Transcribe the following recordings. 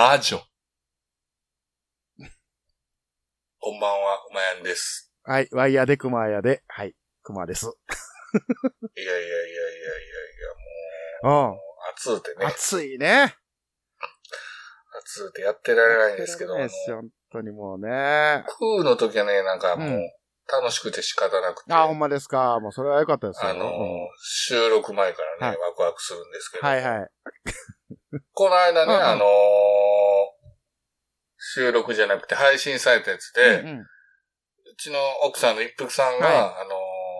魔女。こんばんは、まやんです。はい。ワイヤーでクマヤで、はい。クマです。いやいやいやいやいやいや、もう、うん。暑うてね、暑いね。暑うてやってられないんですけど、本当にもうね。クーの時はね、なんかもう、うん楽しくて仕方なくて、あ、ほんまですか。もうそれは良かったですよ。あの、うん収録前からね、はいワクワクするんですけど、はいはい。この間ね、うんうんあのー収録じゃなくて配信されたやつで、うんうんうちの奥さんの一服さんが、はいあのー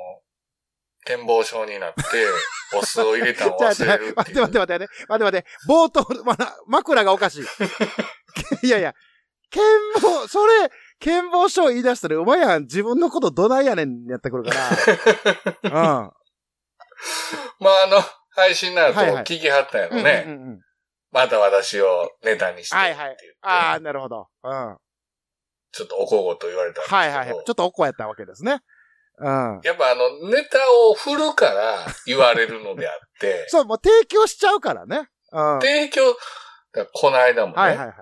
健忘症になって、お酢を入れたのを忘れる。待って待って待って待って、待って冒頭、まだ、枕がおかしい。いやいや、健忘、それ、健忘症言い出したら、お前やん、自分のことどないやねんやってくるから。うん。まあ、あの、配信になると聞きはったんやろね。うんうんうんまた私をネタにしてはいはい。ああ、なるほど。うん。はちょっとおこごと言われたんですけど。いはいはい。ちょっとおこやったわけですね。うん。やっぱあの、ネタを振るから言われるのであって、そう、もう提供しちゃうからね。うん。はい提供、この間もね、はいはい。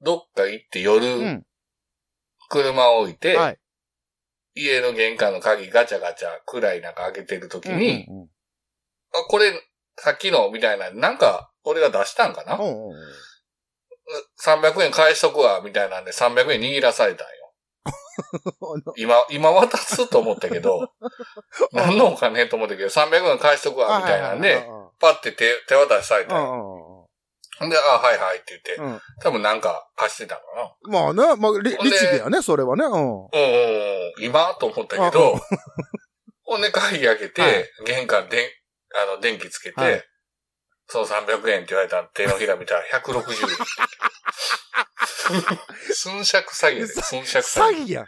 どっか行って夜、うん。車を置いて、はい。家の玄関の鍵ガチャガチャ暗い中開けてる時に、うんうんあ、これ、さっきのみたいな、なんか、俺が出したんかな、うん。うんうんうん ?300 円返しとくわ、みたいなんで300円握らされたんよ。今、今渡すと思ったけど、何のお金と思ったけど、300円返しとくわ、みたいなんで、パッて手、手渡しされたんよ。で、あ、はいはいって言って、うん。多分なんか貸してたのかな。まあね、まあ、律儀やね、それはね。うん。うん今と思ったけうんど、ほんで鍵開けて、はい玄関でん、あの、電気つけて、はいその300円って言われた手のひら見たら160円。寸借詐欺やで、寸借詐詐欺やん。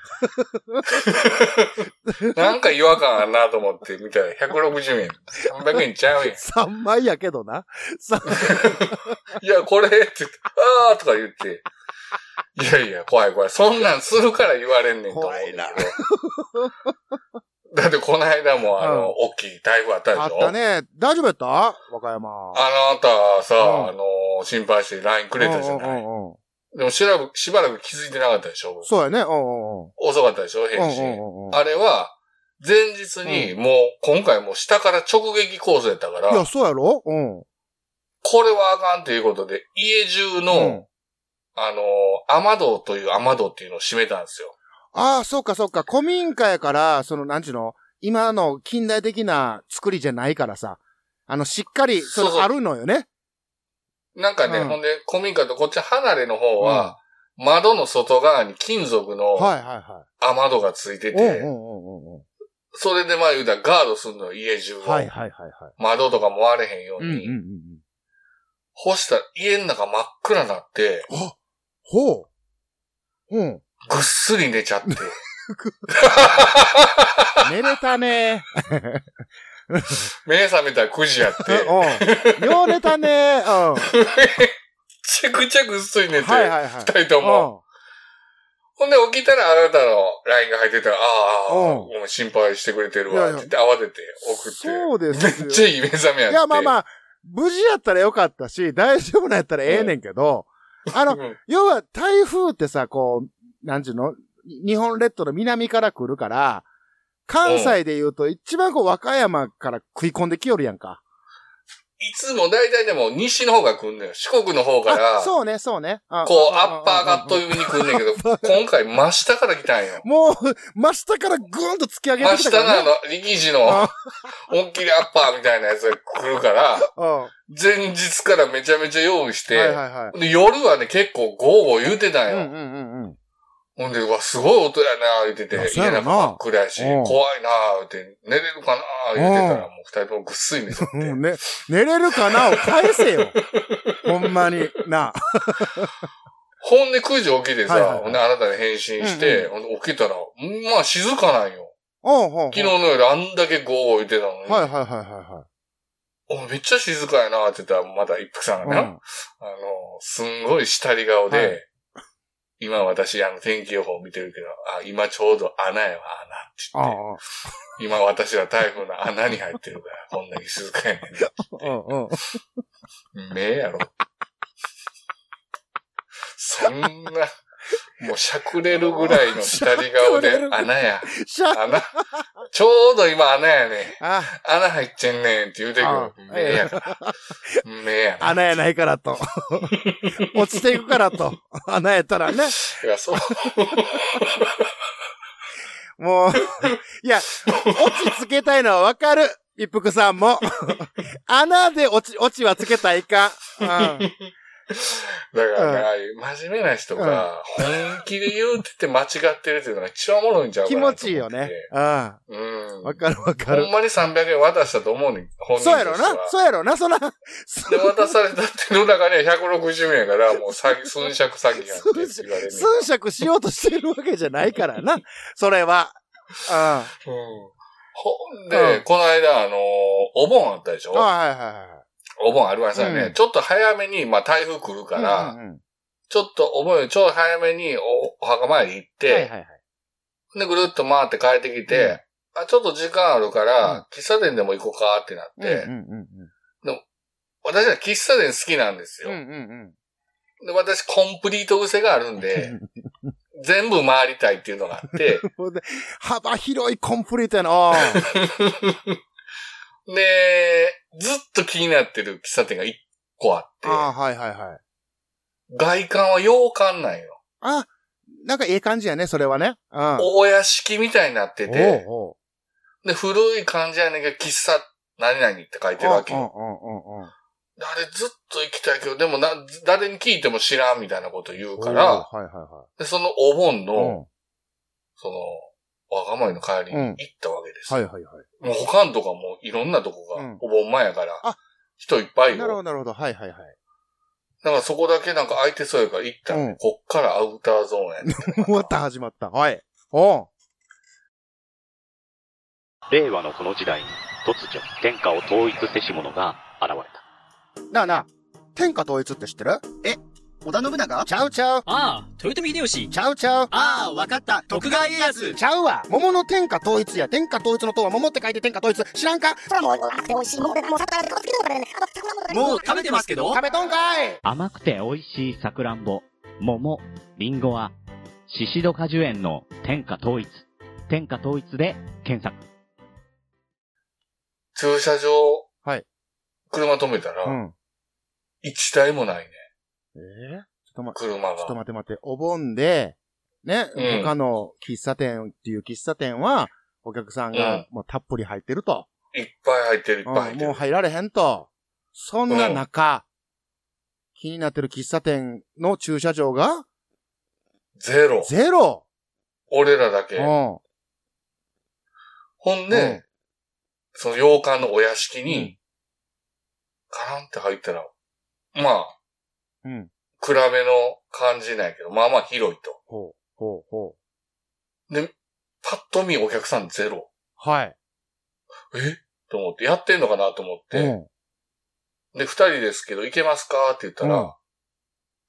欺。なんか違和感あるなと思って見たら160円。300円ちゃうやん。3枚やけどな。さ いや、これってあーとか言って。いやいや、怖い怖い。そんなんするから言われんねんと思うんだけど。だってこの間もあの、うん大きい台風あったでしょ？あったね。大丈夫やった？和歌山。あなたさ、うんあの、心配して LINE くれたじゃない。うんうんうんでもしらぶしばらく気づいてなかったでしょ？そうやね。うんうんうん。遅かったでしょ？うん返信。うんうんうん。あれは、前日にもう、今回もう下から直撃コースやったから、いや、そうやろ？うん。これはあかんということで、家中の、うんあの、雨戸という雨戸っていうのを閉めたんですよ。ああ、そうかそうか。古民家やから、その、なんちゅうの、今の近代的な作りじゃないからさ。あの、しっかり、そそうあるのよね。なんかね、うんほんで、古民家とこっち離れの方は、窓の外側に金属のはいはいは雨戸がついてい。て、うんうんうんうんそれでまあ言うたらガードするのよ、家中を。うん。はいはいはいはい。窓とかも割れへんよううんうんに。うんうん。干したら家の中真っ暗になって、あ、ほう。うん。ぐっすり寝ちゃって。寝れたね。目覚めたら9時やって、めうん。よう寝たね。うん。ちゃくちゃぐっすり寝て、はいはいはい。二人とも。ほんで起きたらあなたの LINE が入ってたら、ああ、うんもう心配してくれてるわ、って言って慌てて送って。そうですよめっちゃいい目覚めやって。いや、まあまあ、無事やったらよかったし、大丈夫なんやったらええねんけど、あの、うん要は台風ってさ、こう、なんちゅうの？日本列島の南から来るから、関西で言うと一番こう和歌山から食い込んできよるやんか。いつも大体でも西の方が来んのよ。四国の方から、あそうね、そうね。あこう、あアッパーカット気味に来んねんけど、今回真下から来たんよ。もう、真下からぐーんと突き上げ真てきたね。下のあの、力士のあ、大きいアッパーみたいなやつが来るから、前日からめちゃめちゃ用意して、いはいはい。で夜はね、結構ゴーゴー言うてたんよ。うんうんうんうん。ほんで、うわ、すごい音やな、言ってていや、そう家やろなの中真っ暗やし、うん怖いな、言って、寝れるかな、言ってたら、もう二人ともぐっすり寝ちゃって。うんね、寝れるかなを返せよ。ほんまに。な。ほんで9時起きてさ、はいはいはいほんであなたに返信して、ほんで起きたら、うんまあ静かなんよ。おうほ昨日の夜あんだけゴー言ってたのに、はいはいはいはいはい。おめっちゃ静かやなって言ったら、また一服さんがね、うんあの、すんごい下り顔で、はい今私、あの、天気予報見てるけど、あ、今ちょうど穴やわ、穴ってあ言って、今私は台風の穴に入ってるから、こんだけ静かやねんあ、うん。うん。目やろ。そん。な、もうしゃくれるぐらいの左顔で 穴や。穴。ちょうど今穴やねん。あ、穴入ってんねんって言うてくある。目やから。目やな。穴やないからと。落ちていくからと。穴やったらね。いや、そう。もう、いや、落ちつけたいのはわかる。一服さんも。穴で落ち、落ちはつけたらいかん。うん だからね、ああいう真面目な人が、本気で言うてて間違ってるっていうのが一番おもろいんちゃうか気なと思って。持ちいいよね。うん。うん。わかるわかるほん。まに300円渡したと思うねん、本人そうやろとしてはな。そうやろな。そんな、で、渡されたっての中ね、160円やから、もう詐欺、寸借詐欺やんって言われる。寸借しようとしてるわけじゃないからな。それは。うん。うん。ほんで、うんこの間、あのーお盆あったでしょ？あはいはいはい。お盆ありましたよね。うんちょっと早めに、まあ台風来るから、うんうんうんちょっとお盆よりちょっと早めにおお墓参り行って、はいはいはい。で、ぐるっと回って帰ってきて、あ、ちょっと時間あるから、喫茶店でも行こうかってなって、うんうんうん私は喫茶店好きなんですうん。うよ。んうんで、私コンプリート癖があるんで、全部回りたいっていうのがあって、うん。で幅広いコンプリートやな。あで、ずっと気になってる喫茶店が一個あって、あ、はいはいはい。外観は洋館なんよ。あ、なんかええ感じやね、それはね。うん。お屋敷みたいになってて、おうおうで、古い感じやねんけど、喫茶何々って書いてるわけよ。うんうんうんうん。であれずっと行きたいけど、でもな、誰に聞いても知らんみたいなこと言うから、はいはいはでそのお盆い。の、うん。その、若参りの帰りに行ったわけですよ。はいはいはい。もう他のとこもいろんなとこがうんお盆前やから、あ人いっぱいよ。なるほどなるほど。はいはいはい。だからそこだけなんか空いてそうやから行ったら、うんこっからアウターゾーンやねん。終わった、始まった。はい。おう令和のこの時代に突如天下を統一せし者が現れた。なあなあ、天下統一って知ってる？織田信長？ちゃうちゃう。ああ、豊臣秀吉。ちゃうちゃう。ああ、わかった。徳川家康。ちゃうわ。桃の天下統一や。天下統一の塔は桃って書いて天下統一。知らんか？それはもう甘くて美味しいもんで、もう桜で顔つけてるからね。あの、桜ももう食べてますけど食べとんかい甘くて美味しいさくらんぼ、桃、りんごは、シシド果樹園の天下統一。天下統一で検索。駐車場、はい車止めたら、うん。一台もないね。えー、ちょっとま。ちょっと待って待って。お盆で、ね、うん他の喫茶店っていう喫茶店は、お客さんがもうたっぷり入ってると。いっぱい入ってる、いっぱい入うんってる。もう入られへんと。そんな中、気になってる喫茶店の駐車場がゼロ。ゼロ。俺らだけ。うん。ほんで、その洋館のお屋敷に、カランって入ったら、まあ、うん。暗めの感じなんやけど、まあまあ広いと。ほう、ほう、ほう。で、パッと見お客さんゼロ。はい。え？と思って、やってんのかなと思って、うん。で、二人ですけど、行けますかって言ったら、うん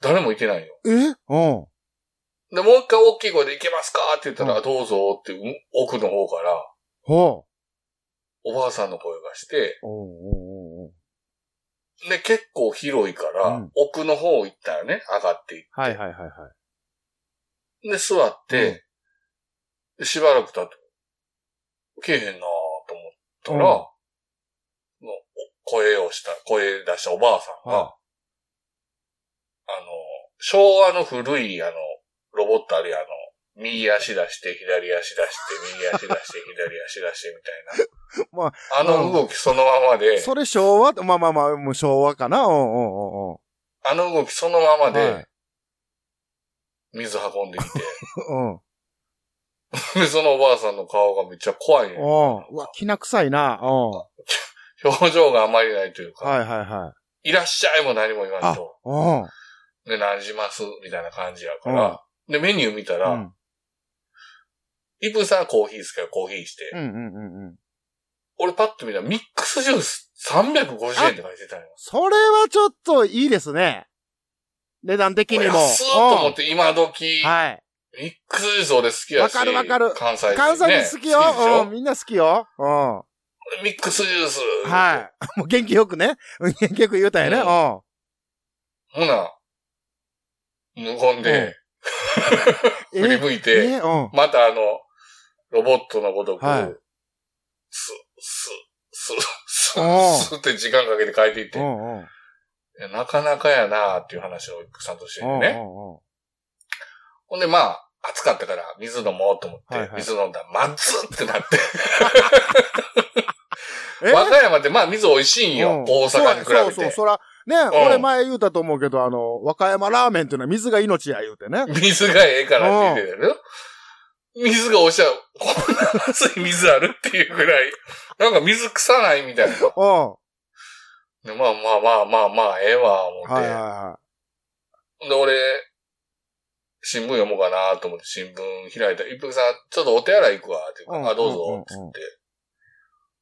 誰も行けないよ。え？うん。で、もう一回大きい声で行けますかって言ったら、うんどうぞって、うん奥の方から、ほおばあさんの声がして、う。おうおうおうおうで、結構広いから、うん奥の方行ったよね、上がっていって。はいはいはいはい。で、座って、でしばらく経って、けえへんなぁと思ったら、うん声をした、声出したおばあさんが、はあの、昭和の古い、あの、ロボットあるやんあの、右足出して、左足出して、右足出して、左足出してみたいな。まあ、あの動きそのままで、それ昭和まあまあまあ、もう昭和かな？うんうんうんうん。あの動きそのままはでい、水運んできて、うん。うん。で、そのおばあさんの顔がめっちゃ怖いねん。うわ、きな臭いな。うん。表情があまりないというか、はいはいはい。いらっしゃいも何も言わんと。うん。で、何します？みたいな感じやから。で、メニュー見たら、うん。イプさんはコーヒーですからコーヒーして、うんうんうんうん。俺パッと見たらミックスジュース350円って書いてたんよ。それはちょっといいですね。値段的にも。安っと思って今時、うんはい。ミックスジュース俺好きやし。わかるわかる関西人、ね。関西人好きよ。うん、みんな好きよ。うん。ミックスジュース。はい。もう元気よくね。うん元気よく言うたんやね。うんほな、無言で、振り向いて。またあの、ロボットのごとく、はい。ス、ス、ス、ス、うん。スって時間かけて書いていって、なかなかやなっていう話を奥さんとしてね。ほんでまあ、暑かったから水飲もうと思って、はいはい。水飲んだらまずってなって。え？和歌山ってまあ水美味しいんよ、うん。大阪に比べて。そうそう、そら、ね、ん。俺前言うたと思うけど、あの、和歌山ラーメンっていうのは水が命や言うてね。水がええからって言ってたよ。水がおっしゃる。こんな熱い水あるっていうぐらい、なんか水臭ないみたいな。うん。はでまあまあまあまあまあ、ええわ、思って。いはいはほんで、俺、新聞読もうかなと思って新聞開いたら、一服さん、ちょっとお手洗い行くわ、って言ううんから、あ、どううんうんうんぞ、つって。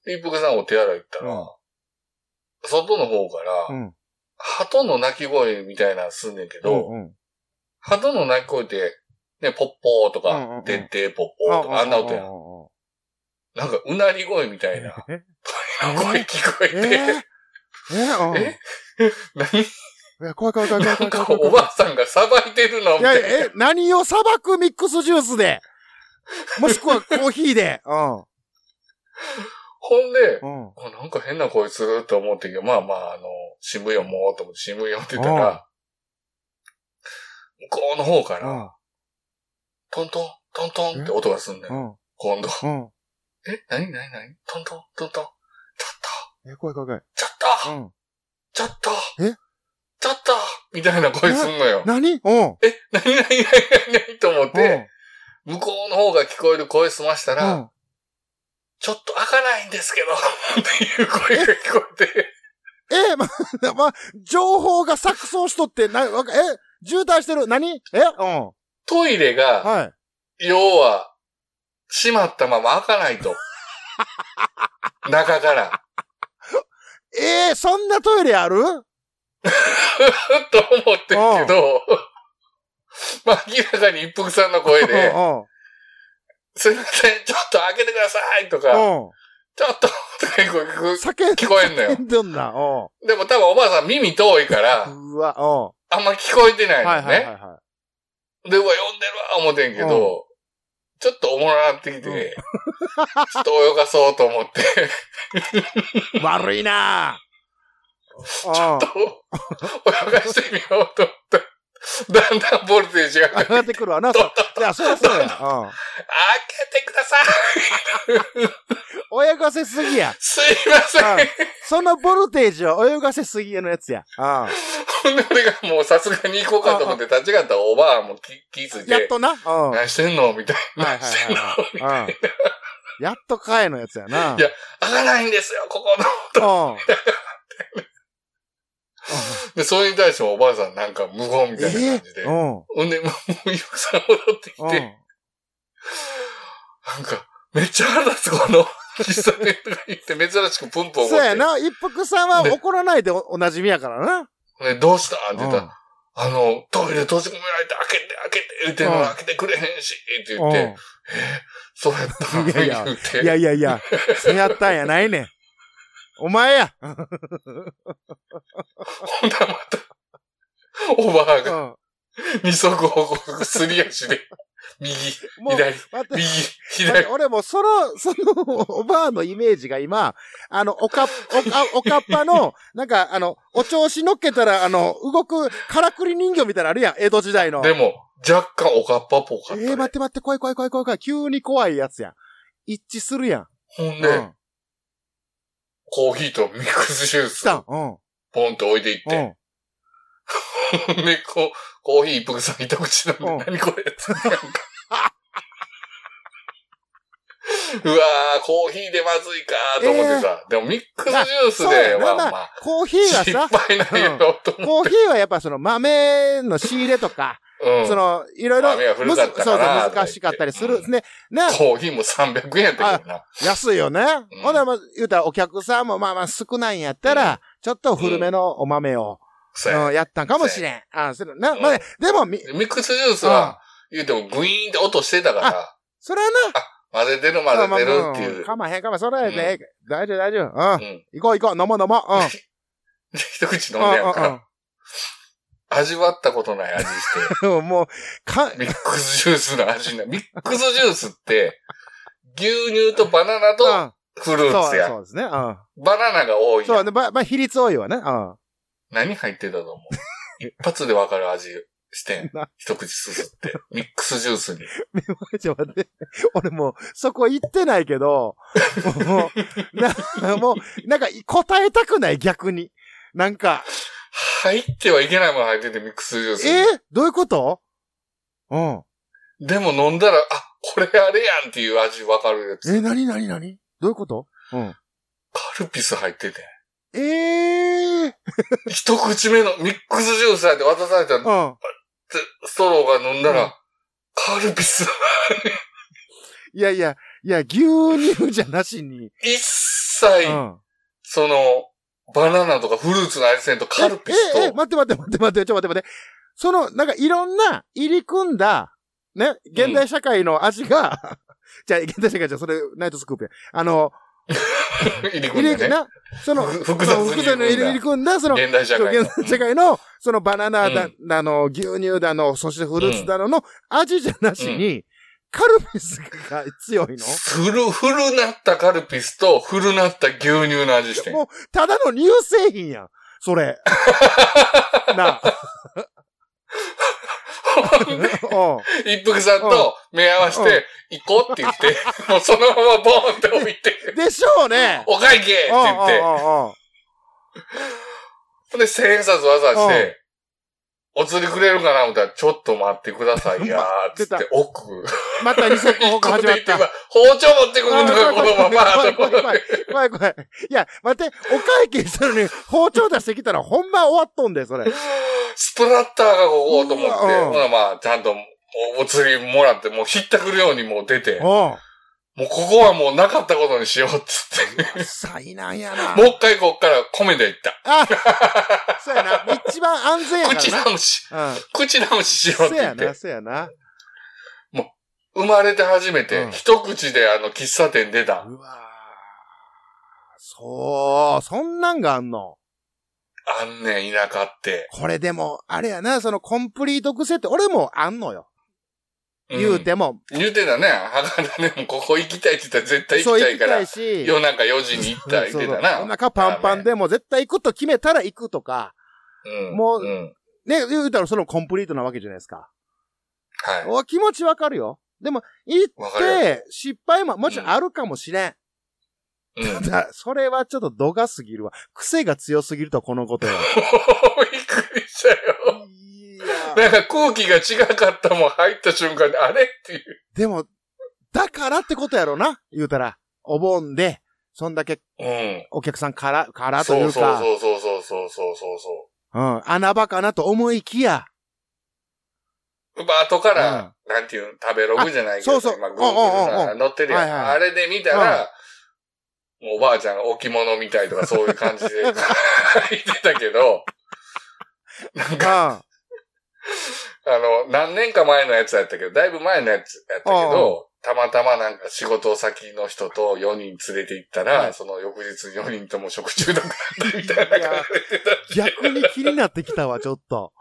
で一服さんお手洗い行ったら、うん外の方から、い。うん。鳩の鳴き声みたいなのすんねんけど、うんうん鳩の鳴き声って、ね、ポッポーとうんうんうん。か、てってポッポーとか、あんな音やん。なんか、うなり声みたいな。え？声聞こええて、え？うんえ？何？いや怖い怖い怖い怖いなんか怖い怖い。怖いおばあさんがさばいてるのみたいな。え、何を砂漠ミックスジュースで？もしくはコーヒーで？うん。ほんで、うん。あなんか変な声すると思ってんけど、まあまあ、あの、新聞読もうと思って新聞読んでたうん。ら、向こうの方かうら、ん。トントン、トントンって音がすんね。うん。ん。今度。うん。え、なになになにトントン、トントン。ちょっえ、怖い怖い怖い。と、ちょっと、うん。ちょっと、え？ちょっと、みたいな声すんのよ。何？うん。え、なになになになになにと思って、向こうの方が聞こえる声済ましたら、うん。ちょっと開かないんですけど、っていう声が聞こえて、え、ま、ま、情報が錯綜しとって、な、わか、え、渋滞してる何？えうん。トイレが、はい。要は、閉まったまま開かないと。中から。えー、そんなトイレある？と思ってるけど、まあ、明らかに一服さんの声で、うん。すいません、ちょっと開けてくださいとか、うん。ちょっと、とか聞こえ叫ん聞こえんのよ叫んな。うでも多分おばあさん耳遠いから。あんま聞こえてないのはいはいはいね。はで、うわ、呼んでるわ、思ってんけど、ちょっとおもろなってきて、うん ちょっと泳がそうと思って、い。悪いなぁ。うん。泳がしてみようと思った。だんだんボルテージが上がってくるわな。そういや、そりゃそうや。うん。開けてください泳がせすぎや。すいませんうんそのボルテージは泳がせすぎのやつや。うほんで俺がもうさすがに行こうかと思って立ち上がったらおばあも気気づいん。やってとな。何してんのみたいな。はい何してんのはい。うん。やっとかえのやつやな。いや開かないんですよ、ここの。うん。で、それに対してもおばあさんなんか無言みたいな感じで。うん。ほんで、もう、ゆくさん戻ってきて、うん。なんか、めっちゃ腹立つ、この、喫茶店とか行って珍しくプンプン怒って。そうやな。一服さんはで怒らないでおおなじみやからな。ね、どうしたって言ったら、うんあの、トイレ閉じ込められて開けて開けて言ってんのうん開けてくれへんし、って言って、そうやったのいやいや。いやいやいや、そうやったんやないねん。お前や。ほんならまた、おばあがうん。二足歩行すり足で、右、もう、左、右、左。俺もその、その、おばあのイメージが今、あの、おかっ、おか、おかっぱの、なんか、あの、お調子乗っけたら、あの、動く、からくり人形みたいなのあるやん、江戸時代の。でも、若干おかっぱっぽかった、ね。えー、待って待って、怖い怖い怖い怖い怖い。急に怖いやつやん。一致するやん。ほんで、うん。コーヒーとミックスジュース。来たん？うん。ポンと置いていって、うん。ほ んで、こう、コーヒー一服さん一口飲んで、うん。何これ？って。なんか。うわー、コーヒーでまずいかーと思ってさ。でもミックスジュースそうや。では、なまあまあ、コーヒーは失さ、敗ないよと思って。コーヒーはやっぱその豆の仕入れとか、うん。その、いろいろ、豆が古かったそうそう、難しかったりする。うんね、ね、コーヒーも300円やったけどな。安いよね。うんほんで、まあ、言うたらお客さんもまあまあ少ないんやったら、ちょっと古めのお豆を、そうんやったんかもしれん。あそれな、うんまあね、でも、み、ミックスジュースは、言うてもグイーンって音してたから、それはな、混ぜてる混ぜてるっていう。かまへんかまそれはね、大丈夫大丈夫。うん。うん。行こう行こう、飲もう飲もう。うん。一口飲んでやんか。味わったことない味して、もう、か、ミックスジュースの味な。ミックスジュースって、牛乳とバナナとうんフルーそう、ツや。そうですね。うん。バナナが多いやんそうね、ま、まあ、比率多いわね。うん。何入ってたと思う？一発でわかる味してんな。一口すすって。ミックスジュースに。ちょっと待って。俺もう、そこ行ってないけど、もう、な、もう、なんか、答えたくない、逆に。なんか、入ってはいけないもの入っててミックスジュースに。えーどういうこと？うん。でも飲んだら、あ、これあれやんっていう味わかるやつ。え、なになになにどういうこと？うん。カルピス入ってて。ええー。一口目のミックスジュースやって渡されたうん。ストローが飲んだら、うんカルピス。いやいや、いや、牛乳じゃなしに。一切、うん。その、バナナとかフルーツの味せんとカルピスえ、え、えと、待って待って待って待って、ちょっと待って待って。その、なんかいろんな入り組んだ、ね、現代社会の味が、じゃあ、現代社会じゃ、それ、ナイトスクープや。あの、入り組んでね。な、その、ふ複雑に入り組んだ、その、現代社会の。現代社会の、そのバナナだ、うあの、牛乳だの、そしてフルーツだのの味じゃなしに、カルピスが強いの？フル、フルなったカルピスとフルなった牛乳の味してん。もう、ただの乳製品やん。それ。なあ。うん一服さんと目合わせて、行こうって言って、もうそのままボーンって置いて、でしょうね。お会計って言って、ほんで千円札わざして、お釣りくれるかな？思ったら、ちょっと待ってくださいやー、つって奥。また二足歩行始まった。包丁持ってくるのがこのまま、怖い怖い怖い怖い怖い。いや、待って、お会計したのに包丁出してきたらほんま終わっとんで、それ。スプラッターがここと思って、ほなまあ、ちゃんとおお釣りもらって、もうひったくるようにもう出て、もううここはもうなかったことにしようっつって。ん。災難やな。もう一回こっから米で行った。あ、そうやな。一番安全やな。口直し、うん。口直ししようって言ってそうやな、。そうやな。生まれて初めて、うん一口であの喫茶店出た。うわーそう、そんなんがあんの？あんねん、田舎って。これでも、あれやな、そのコンプリート癖って俺もあんのよ。言うても。うん。言うてたね。博多でもここ行きたいって言ったら絶対行ききたいから。たいし。夜中4時に行ったら言ってたな。お腹パンパンでも絶対行くと決めたら行くとか。うん。もううん。ね、言うたらそのコンプリートなわけじゃないですか。はい。お気持ちわかるよ。でも、行って、失敗ももちろんあるかもしれん。うん。ただそれはちょっと度が過ぎるわ。癖が強すぎると、このことよ。びっくりしたよ。いなや、んか空気が違かったもん入った瞬間に、あれ？っていう。でも、だからってことやろな。言うたら、お盆で、そんだけうん。お客さんから、からとそそういううか、そうそうそうそうそうそうそうん、穴場かなと思いきや、う。まあ、後から、なんていうの、食べログじゃないけど、あそうそう今、グーグルうんうんうんさ、載ってるやん。はいはいあれで見たら、もうおばあちゃんが置物みたいとかそういう感じで 書いてたけど、なんか、うん。あの、何年か前のやつやったけど、だいぶ前のやつやったけど、たまたまなんか仕事先の人と4人連れて行ったら、はいその翌日4人とも食中毒だったみたいな感じで逆に気になってきたわ、ちょっと。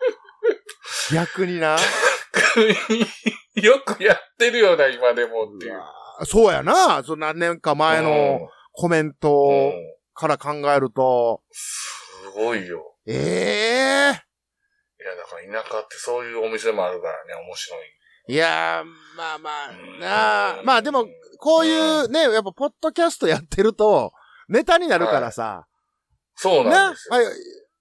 逆にな。よくやってるよな、今でもっていう。そうやな。その何年か前のコメンうん、トうんから考えると、すごいよ。ええいや、だから田舎ってそういうお店もあるからね、面白い。いやー、まあまあ、うん。なあ、まあでも、こういうね、やっぱ、ポッドキャストやってると、ネタになるからさ、そうなんですよ。前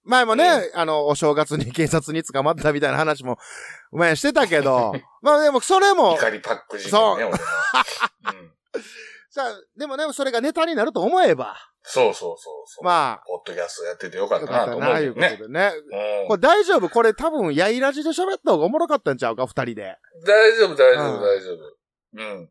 前もね、うあの、お正月に警察に捕まったみたいな話も、前してたけど、まあでも、それも、光パック事件そう。ね、俺も。うん さ、でもね、それがネタになると思えば、そうそうそうそう。まあ、ポッドキャストやっててよかっよたな、なと思ういうことけどね。でね。うんこれ大丈夫？これ多分、やいらじで喋った方がおもろかったんちゃうか二人で。大丈夫、大丈夫、うん大丈夫。うん。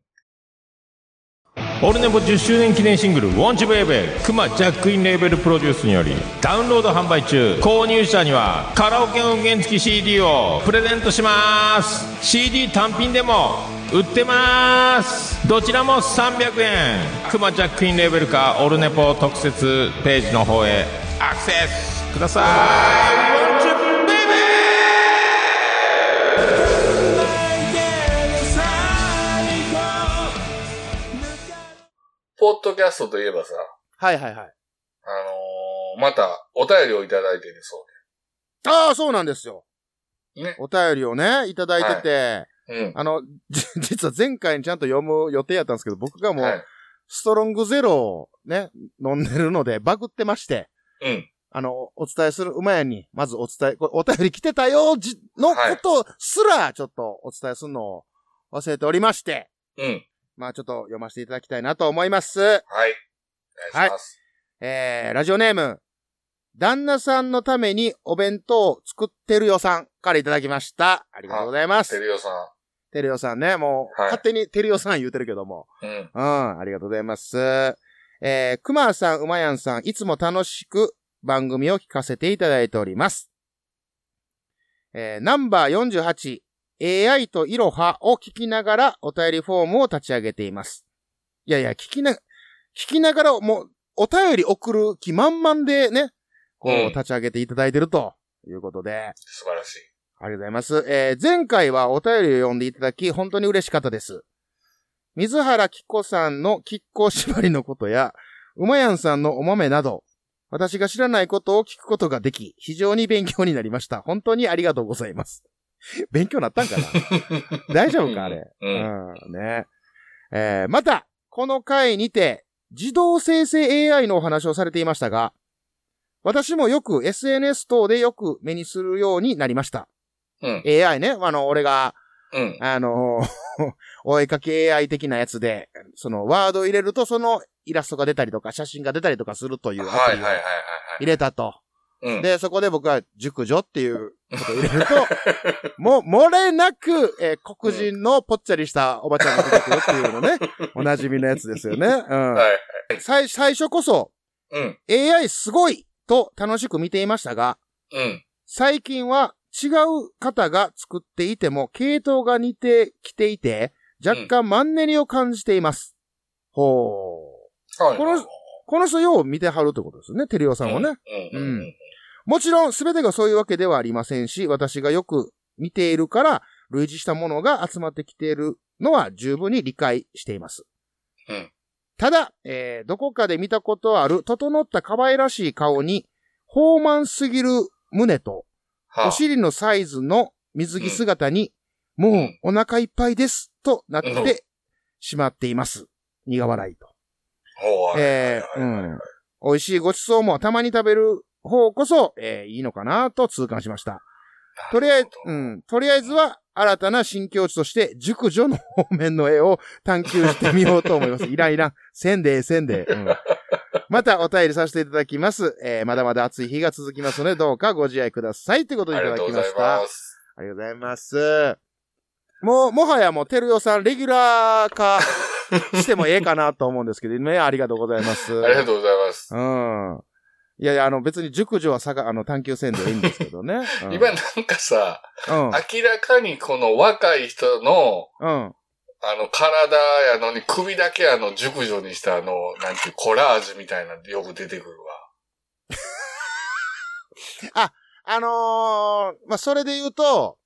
オルネポ10周年記念シングル「ウォンチベイベー」クマジャックインレーベルプロデュースによりダウンロード販売中購入者にはカラオケ音源付き CD をプレゼントします CD 単品でも売ってますどちらも300円くまちゃんクイーンレーベルかオルネポ特設ページの方へアクセスくださいポッドキャストといえばさ、はいはいはい。あのー、またお便りをいただいてるそうで。ああ、そうなんですよ。ね。お便りをね、いただいてて、はいうん。あの、じ実は前回にちゃんと読む予定やったんですけど、僕がもう、はい。ストロングゼロをね、飲んでるので、バグってまして、うん。あの、お伝えする馬やに、まずお伝え、これお便り来てたよ、じ、のことすら、ちょっとお伝えするのを忘れておりまして、うん。まあちょっと読ませていただきたいなと思います。はい。お願いします。えー、ラジオネーム、旦那さんのためにお弁当を作ってるよさんからいただきました。ありがとうございますて。るよさてるよさんね、もう、はい勝手にてるよさん言うてるけども。ん。うん。うん、ありがとうございます。えー、くまさん、うまやんさん、いつも楽しく番組を聞かせていただいております。えー、ナンバー48、AI といろはを聞きながらお便りフォームを立ち上げています。いやいや、聞きな、聞きながらもう、お便り送る気満々でね、こう、うん立ち上げていただいてるということで、素晴らしい。ありがとうございます。えー前回はお便りを読んでいただき、本当に嬉しかったです。水原希子さんの亀甲縛りのことや、馬やんさんのお豆など、私が知らないことを聞くことができ、非常に勉強になりました。本当にありがとうございます。勉強なったんかな？大丈夫か？あれ。うん。うん、ね。えーまた、この回にて、自動生成 AI のお話をされていましたが、私もよく SNS 等でよく目にするようになりました。うん。AI ね。あの、俺が、うん。あの、お絵かき AI 的なやつで、そのワードを入れるとそのイラストが出たりとか写真が出たりとかするというアプリを入れたと。で、そこで僕は熟女っていうことを入れると、もう、漏れなく、えー黒人のぽっちゃりしたおばちゃんが出てくるっていうのね。おなじみのやつですよね。うん。はい。最最初こそ、うん。AI すごいと楽しく見ていましたが、うん。最近は違う方が作っていても系統が似てきていて、若干マンネリを感じています。ほう。はい。このこの人よう見てはるってことですね、テリオさんはね。うん。うん。もちろん全てがそういうわけではありませんし、私がよく見ているから類似したものが集まってきているのは十分に理解しています。うんただ、えーどこかで見たことある整った可愛らしい顔に、豊満すぎる胸と、はお尻のサイズの水着姿に、もうお腹いっぱいです、となってしまっています。苦笑いと。えーうん。美味しいごちそうもたまに食べる方こそ、えーいいのかなと痛感しました。とりあえず、うん。とりあえずは、新たな新境地として、熟女の方面の絵を探求してみようと思います。いらんいらん。せんでええせんでええ。うん。またお便りさせていただきます。えーまだまだ暑い日が続きますので、どうかご自愛ください。ということでいただありがとうございきました。ありがとうございます。もう、もはやもう、てるよさん、レギュラー化 してもええかなと思うんですけどね、ありがとうございます。ありがとうございます。うん。いやいや、あの、別に熟女はさが、あの、探求せんでいいんですけどね。うん、今なんかさ、うん。明らかにこの若い人の、うん。あの、体やのに首だけあの、熟女にしたあの、なんていう、コラージュみたいなのよく出てくるわ。あのー、まあ、それで言うと、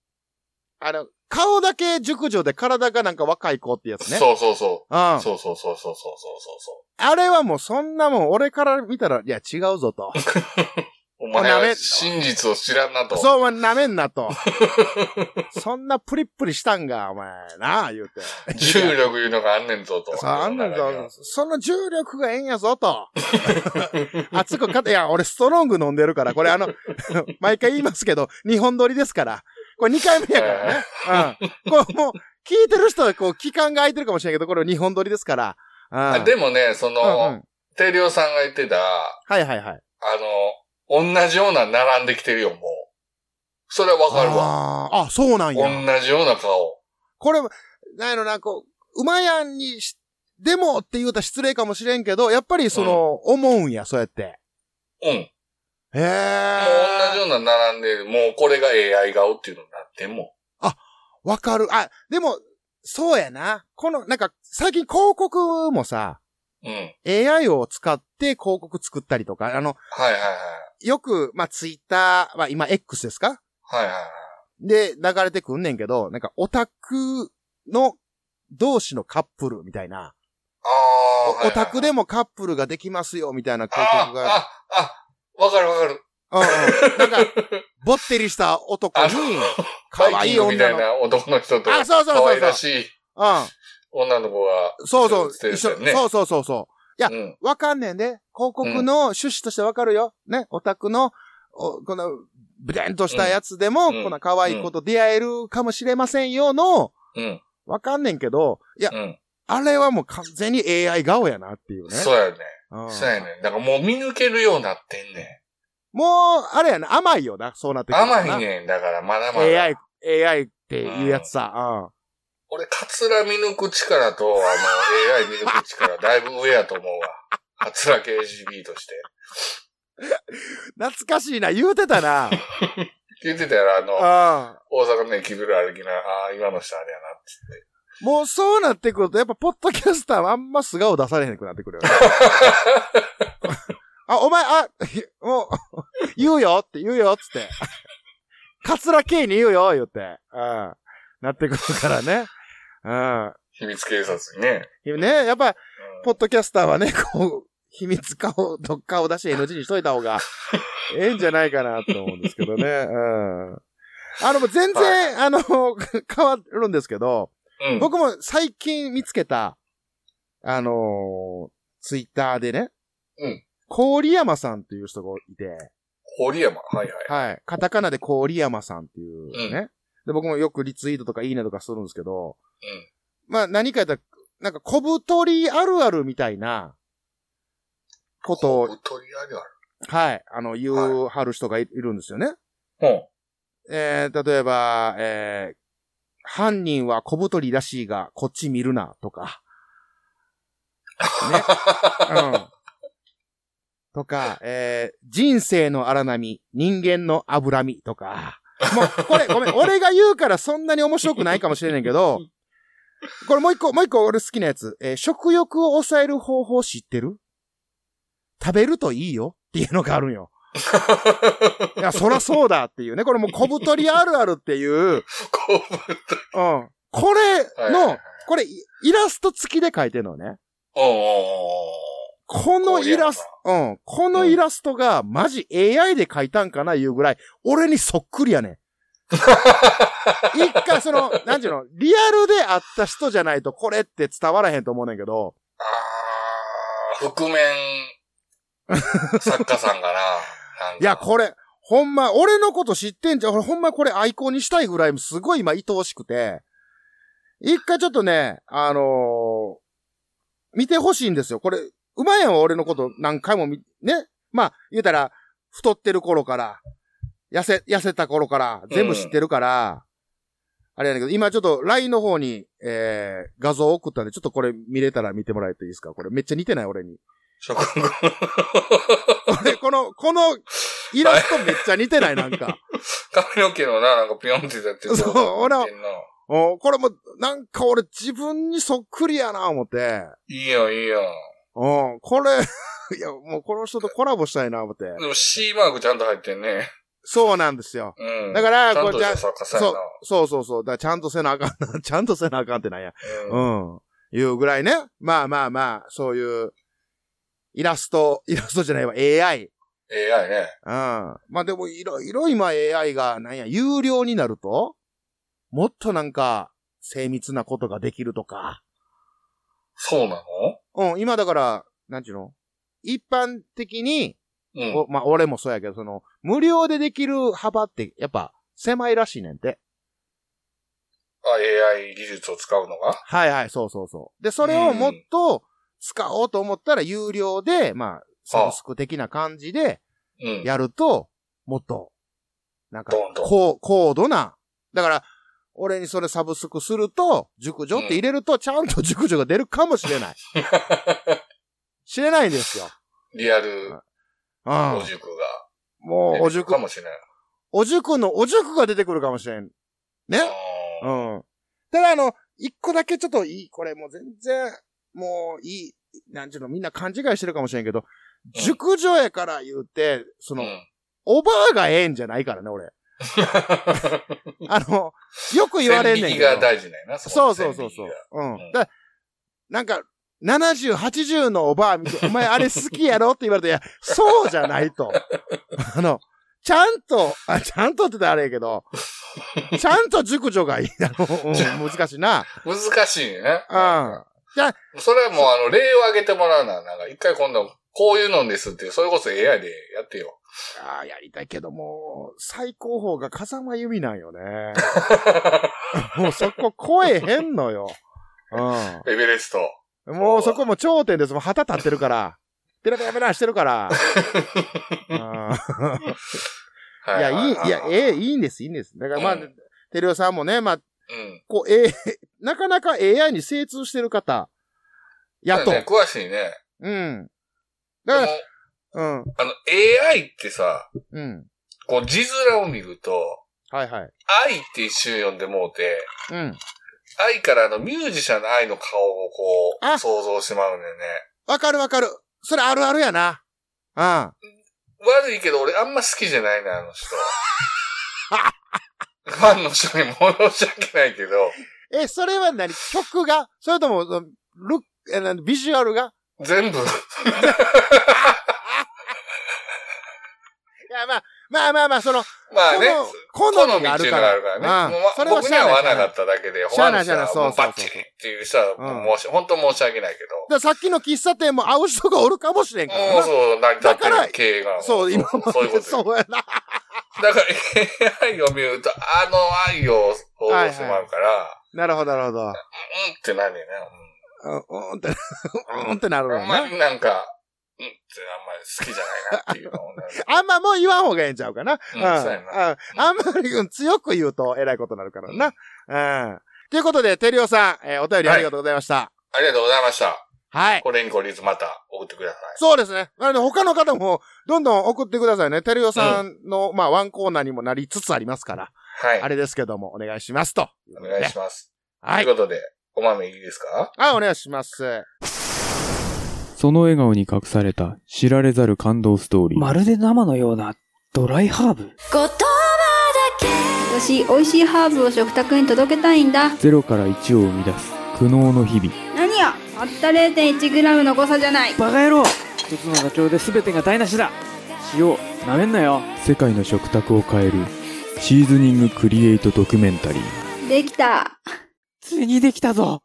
あの、顔だけ熟女で体がなんか若い子ってやつね。そうそうそう。うん。そうそうそうそうそうそうそあれはもうそんなもん、俺から見たら、いや、違うぞと。う。お前は真実を知らんなと。そう、お前舐めんなと。そんなプリップリしたんが、お前、なあ、言うて。重力いうのがあんねんぞと。そう、あんねんぞ。その重力がええんやぞ、と。熱くかて、いや、俺ストロング飲んでるから、これあの、毎回言いますけど、日本撮りですから。これ2回目やからね。うん。これもう、聞いてる人はこう、期間が空いてるかもしれないけど、これ日本撮りですから。うん。あでもね、そうんの、うん。テリオさんが言ってた、はいはいはい。あの、同じような並んできてるよ、もう。それはわかるわ。あーあ、そうなん同や。じような顔。これ、なんやろな、こう、馬やんにし、でもって言うたら失礼かもしれんけど、やっぱりその、思うんや、そうやって。うん。もうへえ。同じような並んでる。もうこれが AI 顔っていうのになってんもん。わかる。あ、でも、そうやな。この、なんか、最近広告もさ、うん。AI を使って広告作ったりとか、あの、はいはいはい。よく、まあ、ツイッター、まあ、今 X ですか？はいはいはい。で、流れてくんねんけど、なんか、オタクの同士のカップルみたいな。あああ。オタクでも、もカップルができますよ、みたいな広告が。ああ、あ、わかるわかる。うんうん。なんか、ぼってりした男に、可愛いバイキングみた女の。いな男の人と、あそうそうそうそう可愛らしいうん。女の子が、そうそう。一緒ねそうそうそうそう。いやうん。わかんねんで。広告の趣旨としてわかるよ。ね。オタクの、おこの、ブデンとしたやつでも、うんこんな可愛い子と出会えるかもしれませんよの、うん。わかんねんけど、いや、うん。あれはもう完全に AI 顔やなっていうね。そうやね。うんそうやね。だからもう見抜けるようになってんねもう、あれやな、甘いよな、そうなってん。くる。甘いねん。だからまだまだ。AI、AI っていうやつさ。うん。俺、カツラ見抜く力と、あの、AI 見抜く力、だいぶ上やと思うわ。カツラ KGB として。懐かしいな、言うてたな。聞いてたやろ、あの、うん。大阪の駅ビル歩きな、ああ、今の人あれやな、つって。もうそうなってくると、やっぱポッドキャスターはあんま素顔出されへんくなってくるよね。あ、お前、あ、もう、言うよって言うよっつって。カツラ系に言うよ言って。うん。なってくるからね。うん。秘密警察にね。ね、やっぱ、うんポッドキャスターはね、こう、秘密顔、どっかを出して NG にしといた方が、ええんじゃないかなと思うんですけどね。うん。あの、全然、あの、変わるんですけど、うん。僕も最近見つけた、あのーツイッターでね、うん。郡山さんっていう人がいて、堀山？はいはい。はい。カタカナで郡山さんっていうね。で、僕もよくリツイートとかいいねとかするんですけど、まあ何かやったら、なんか小太りあるあるみたいなことを、小太りあるある。はい、あの、言うはる人がいいるんですよね。うん。えー、例えば、えー、犯人は小太りらしいが、こっち見るな、とか。ね。うん。とか、えー、人生の荒波、人間の脂身とか。もう、これ、ごめん、俺が言うからそんなに面白くないかもしれないけど、これもう一個、もう一個俺好きなやつ。えー食欲を抑える方法知ってる？食べるといいよ？っていうのがあるんよ。いや、そらそうだっていうね。これもう小太りあるあるっていう、小太り。うん。これのこれイイラスト付きで描いてるのね。おうおうこのイラスト、うん。このイラストがマジ AI で描いたんかないうぐらい、俺にそっくりやねん。一回その、なんていうの、リアルで会った人じゃないとこれって伝わらへんと思うねんけど、あー、覆面作家さんかな。いや、これ、ほんま、俺のこと知ってんじゃん。俺ほんまこれアイコンにしたいぐらい、すごい今愛おしくて、一回ちょっとね、あのー見てほしいんですよ。これ、うまいやんは俺のこと何回も見、ね？まあ、言うたら、太ってる頃から、痩せ、痩せた頃から、全部知ってるから、あれやねんけど、今ちょっと LINE の方に、えー、画像送ったんで、ちょっとこれ見れたら見てもらえていいですか？これめっちゃ似てない俺に。俺、この、この、イラストめっちゃ似てない？なんか。髪の毛のな、なんかピョンってやってる。そう俺はおこれも、なんか俺自分にそっくりやな、思って。いいよ、いいよ。うん、これ、いや、もうこの人とコラボしたいな、思って。でも C マークちゃんと入ってんね。そうなんですよ。うん。だから、ちゃんことれじゃそうそうそうそう。だからちゃんとせなあかんな。ちゃんとせなあかんってなんや。うん。うん。いうぐらいね。まあまあまあ、そういう、イラスト、イラストじゃないわ、AI。AI ね。うん。まあでも、いろいろ今 AI が、なんや、有料になると、もっとなんか、精密なことができるとか。そうなうん、今だから、なんちゅうの？一般的に、のうん。おまあ、俺もそうやけど、その、無料でできる幅って、やっぱ、狭いらしいねんて。あ、AI 技術を使うのが？はいはい、そうそうそう。で、それをもっと使おうと思ったら、有料で、まあ、サブスク的な感じでうん。やると、もっと、なんか高度な、だから、俺にそれサブスクすると、熟女って入れると、ちゃんと熟女が出るかもしれない。知れないんですよ。リアルうん。お塾が。もう、お塾か、もしれない。お塾の、お塾が出てくるかもしれん。ね？うん。ただあの、一個だけちょっといい、これもう全然、もういい、なんちゅうの、みんな勘違いしてるかもしれんけど、熟女やから言うて、その、うんおばあがええんじゃないからね、俺。あの、よく言われんねんけど。が大事なんやな。そうそうそうそう。うん。うんだなんか、70、80のおばあ見て、お前あれ好きやろって言われて、いや、そうじゃないと。あの、ちゃんと、あ、ちゃんとって言ったらあれやけど、ちゃんと熟女がいいだろう。うん難しいな。難しいね。うん。それはもうあの、例を挙げてもらうなら、なんか一回今度、こういうのですって、それこそ AI でやってよ。ああ、やりたいけども、最高峰が風間由美なんよね。もうそこ超えへんのよ。エベレスト。うん。もうそこも頂点です。もう旗立ってるから。ペラペラペラしてるから。うんいや、いい、いや、ええ、いいんです、いいんです。だからまあうん、テレオさんもね、まあ、うん。こう、ええ、なかなか AI に精通してる方、やっと。ね、詳しいね。うん。だか、ら、うん、あの、AI ってさ、うん。こう、字面を見ると、はいはい。愛って一瞬読んでもうて、うん。愛からあのミュージシャンの愛の顔をこう、あ想像してまうんだよね。わかるわかる。それあるあるやな。うん。悪いけど俺あんま好きじゃないな、あの人。ファンの人に申し訳ないけど、え、それは何？曲が？それとも、そのルック、えなビジュアルが？全部、い や、まあ、まあまあまあ、その、まあね、好好みみがあるから。からね。うんもうそれは僕には合わなかっただけで、しゃあないしゃあない他の人はもうそうそうそうバッチリっていう人は本当申し訳ないけだからさっきの喫茶店も会う人がおるかもしれんど。からな。もうそう、成り立ってだからる経営が。そう、今までそういうことそうやな。だから AI を見ると、あの愛を想像してまうから、なるほど、なるほど。うんってなんねんね。うん、うんって、うんってなるうんあんまよな。りなんか、あんまり好きじゃないなっていうのをねあんまもう言わん方がええんちゃうかな。うんそうんあんまりうん強く言うと偉いことになるからな。うん。ということで、テリオさん、えーお便りありがとうございました。ありがとうございました。はい。これにこれずまた送ってください。そうですね。なので他の方もどんどん送ってくださいね。テリオさんの、まあワンコーナーにもなりつつありますから。はい。あれですけども、お願いしますと。お願いします。はいという。ことで、お豆いいですか？はい、お願いします。その笑顔に隠された知られざる感動ストーリー。まるで生のようなドライハーブ？言葉だけ私、美味しいハーブを食卓に届けたいんだ。ゼロから1を生み出す苦悩の日々。何やたった 0.1g の誤差じゃない。バカ野郎一つのダチョウで全てが台無しだ塩、なめんなよ世界の食卓を変えるシーズニングクリエイトドキュメンタリー。できた。ついにできたぞ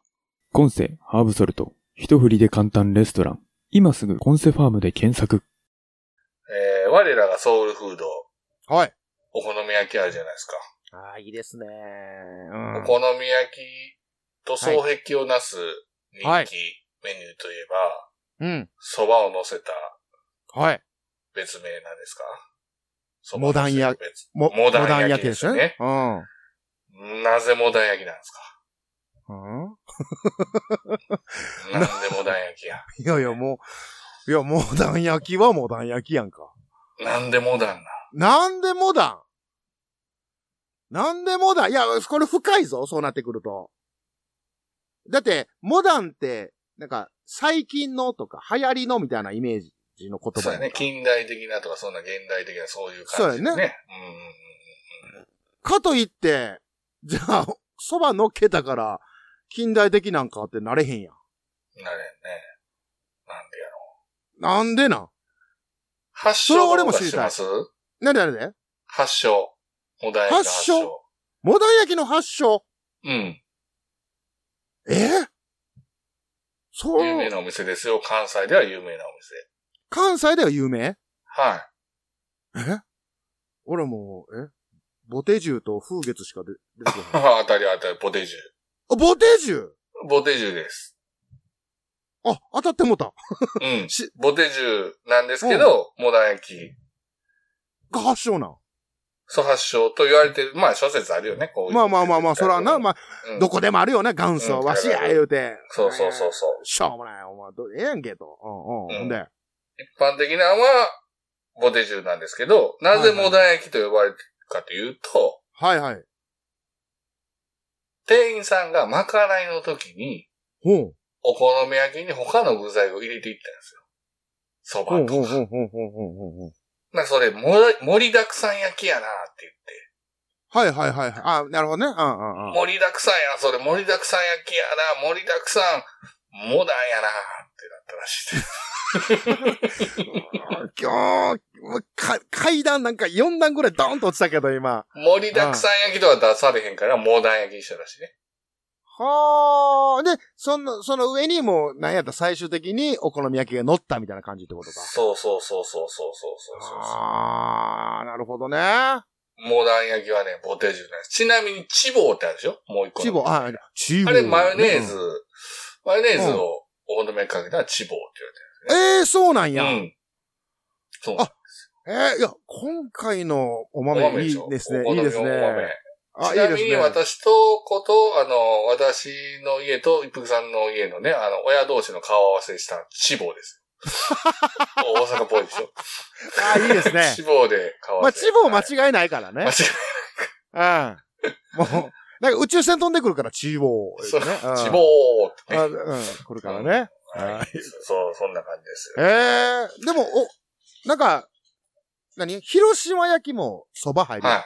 コンセハーブソルト。一振りで簡単レストラン。今すぐコンセファームで検索。えー、我らがソウルフード、はい。お好み焼きあるじゃないですか。ああ、いいですね。うんお好み焼きと双璧をなす人気メはいニューといえば、うん。蕎麦を乗せたはい。別名なんですか？モダン焼き。別もモダン焼きですよね。うん。なぜモダン焼きなんですか？うん？なんでモダン焼きや。いやいや、もう、いや、モダン焼きはモダン焼きやんか。なんでモダンな。なんでモダンなんでモダンいや、これ深いぞ、そうなってくると。だって、モダンって、なんか、最近のとか、流行りのみたいなイメージの言葉そうやね。近代的なとか、そんな現代的なそういう感じね。そうやねうん。かといって、じゃあ、蕎麦乗っけたから、近代的なんかってなれへんやん。なれんね。なんでやろなんでなん？発それ祥俺も知りたいなになにね発祥。モダン焼きの発発祥？祥モダン焼きの発祥？うん。え？そう、有名なお店ですよ。関西では有名なお店。関西では有名？はえ？俺もう、え？ボテジュと風月しか出出てこい。ない。当たり当たり、ボテジュ。あ、ボテジュ？ボテジュです。あ、当たってもうた。うん し。ボテジュなんですけど、モダン焼き。が発祥なん。そう発祥と言われてる。まあ諸説あるよね。こういうまあまあまあまあ、そらな、まあ、うんどこでもあるよね、元祖、うんわしや、言うて。そうそうそうそう。しょうもない、お前、どええやんけと。うんうん。ほんで。一般的なのは、ボテジュなんですけど、なぜモダン焼きと呼ばれてるかというと、はいはい。店員さんがまかないの時に、ほう。お好み焼きに他の具材を入れていったんですよ。蕎ほうほう麦とか。ほうほうほうほうほうほう。なんかそれ、盛り盛りだくさん焼きやなって言って。はいはいはいはい。あ、なるほどね。うんうんうん。盛りだくさんや、それ盛りだくさん焼きやな、盛りだくさん。モダンやなーってなったらしいです。今日、階段なんか4段ぐらいドーンと落ちたけど、今。盛りだくさん焼きとは出されへんから、モーダン焼きにしたらしいね。はあ。で、その、その上にも、なんやった最終的にお好み焼きが乗ったみたいな感じってことか。そうそうそうそうそうそうそうああ、なるほどね。モーダン焼きはね、ボテージュなんです。ちなみに、チボーってあるでしょ？もう一個。チボー、あ、チボー。あれ、マヨネーズ、うん、マヨネーズをお好み焼きかけたらチボーって言われてる。ええそうなんや。うん。そう。あえーいや、今回のお豆いいですね。いいですね。お豆あ、ちなみにいいですね。私とこと、あの、私の家と一服さんの家のね、あの、親同士の顔合わせしたチボーです よ。大阪っぽいでしょ？あ、いいですね チ。ボーで顔合まあ、わせ。チボ間違いないからね。間違うん。もう、なんか宇宙船飛んでくるから、チボー、そうチボーってね。あうん、来るからね。はい そう、そんな感じですえよ。えでも、お、なんか、何？広島焼きも蕎麦入る。はい。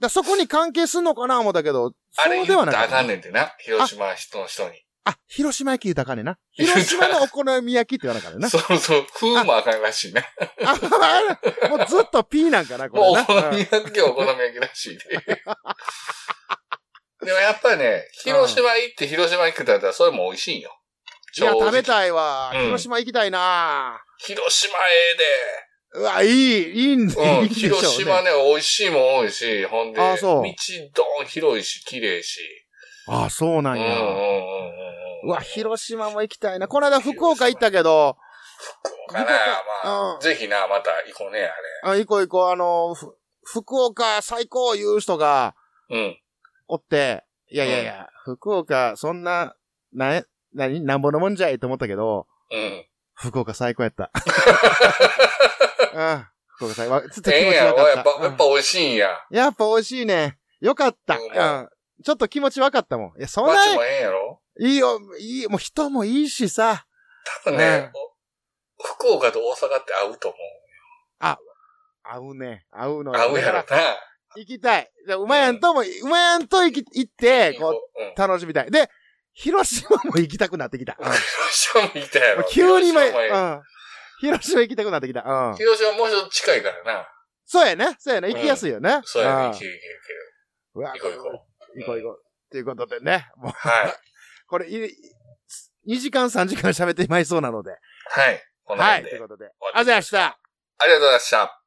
だそこに関係すんのかな思ったけど、あれそうではない言ったらあかんねんてな。広島人の人に。あ、広島焼き言うた かんねんな。広島のお好み焼きって言わなあかんねんな。そうそう、風もあかんらしいね。あ、あもうずっと P なんかな、これな。お好み焼きはお好み焼きらしいで。でもやっぱりね、広島行って広島行くって言ったらそれも美味しいんよ。いや、食べい。たいわ。うん広島行きたいな広島えうわ、いい、いいんえで。うん、いいでしょうね広島ね、美味しいもん多いし、ほんで、あそう道どん広いし、綺麗し。あ、そうなんや。うんうんうんうんうわ、広島も行きたいな。この間福岡行ったけど、かな、まあ、ぜひな、また行こうね、ああ行こう行こう、あの、ふ福岡最高言う人がれ。うん。おって、いやいやいや、福岡そんな、な、なになんぼのもんじゃいと思ったけど、うん。福岡最高やった。うん。福岡最高。ちょっと気ええやん、持ちわかっ。やったぱ、やっぱ美味しいんや。やっぱ美味しいね。よかった。ううんん。ちょっと気持ちわかったもん。いや、そんな街もええんやろ？いいよ、いい、もう人もいいしさ。多分ね、お福岡と大阪って合うと思合うね。合うのう。合うやろだからな。行きたい。じゃあうまやんとも、うまやんと行き、行って、こうんう、楽しみたい。で、広島も行きたくなってきた。うん広島も行ったやろ。急に今、広島もええうん。広島行きたくなってきた。うん。広島もうちょっと近いからな。そうやね。そうやね。行きやすいよね。そうやね。んいけるいける。行こう行こう。行こう行こう。ということでね。もう、はい。これ、い2時間3時間喋ってまいそうなので。はい。こんなはい。ということで。ありがとうございました。ありがとうございました。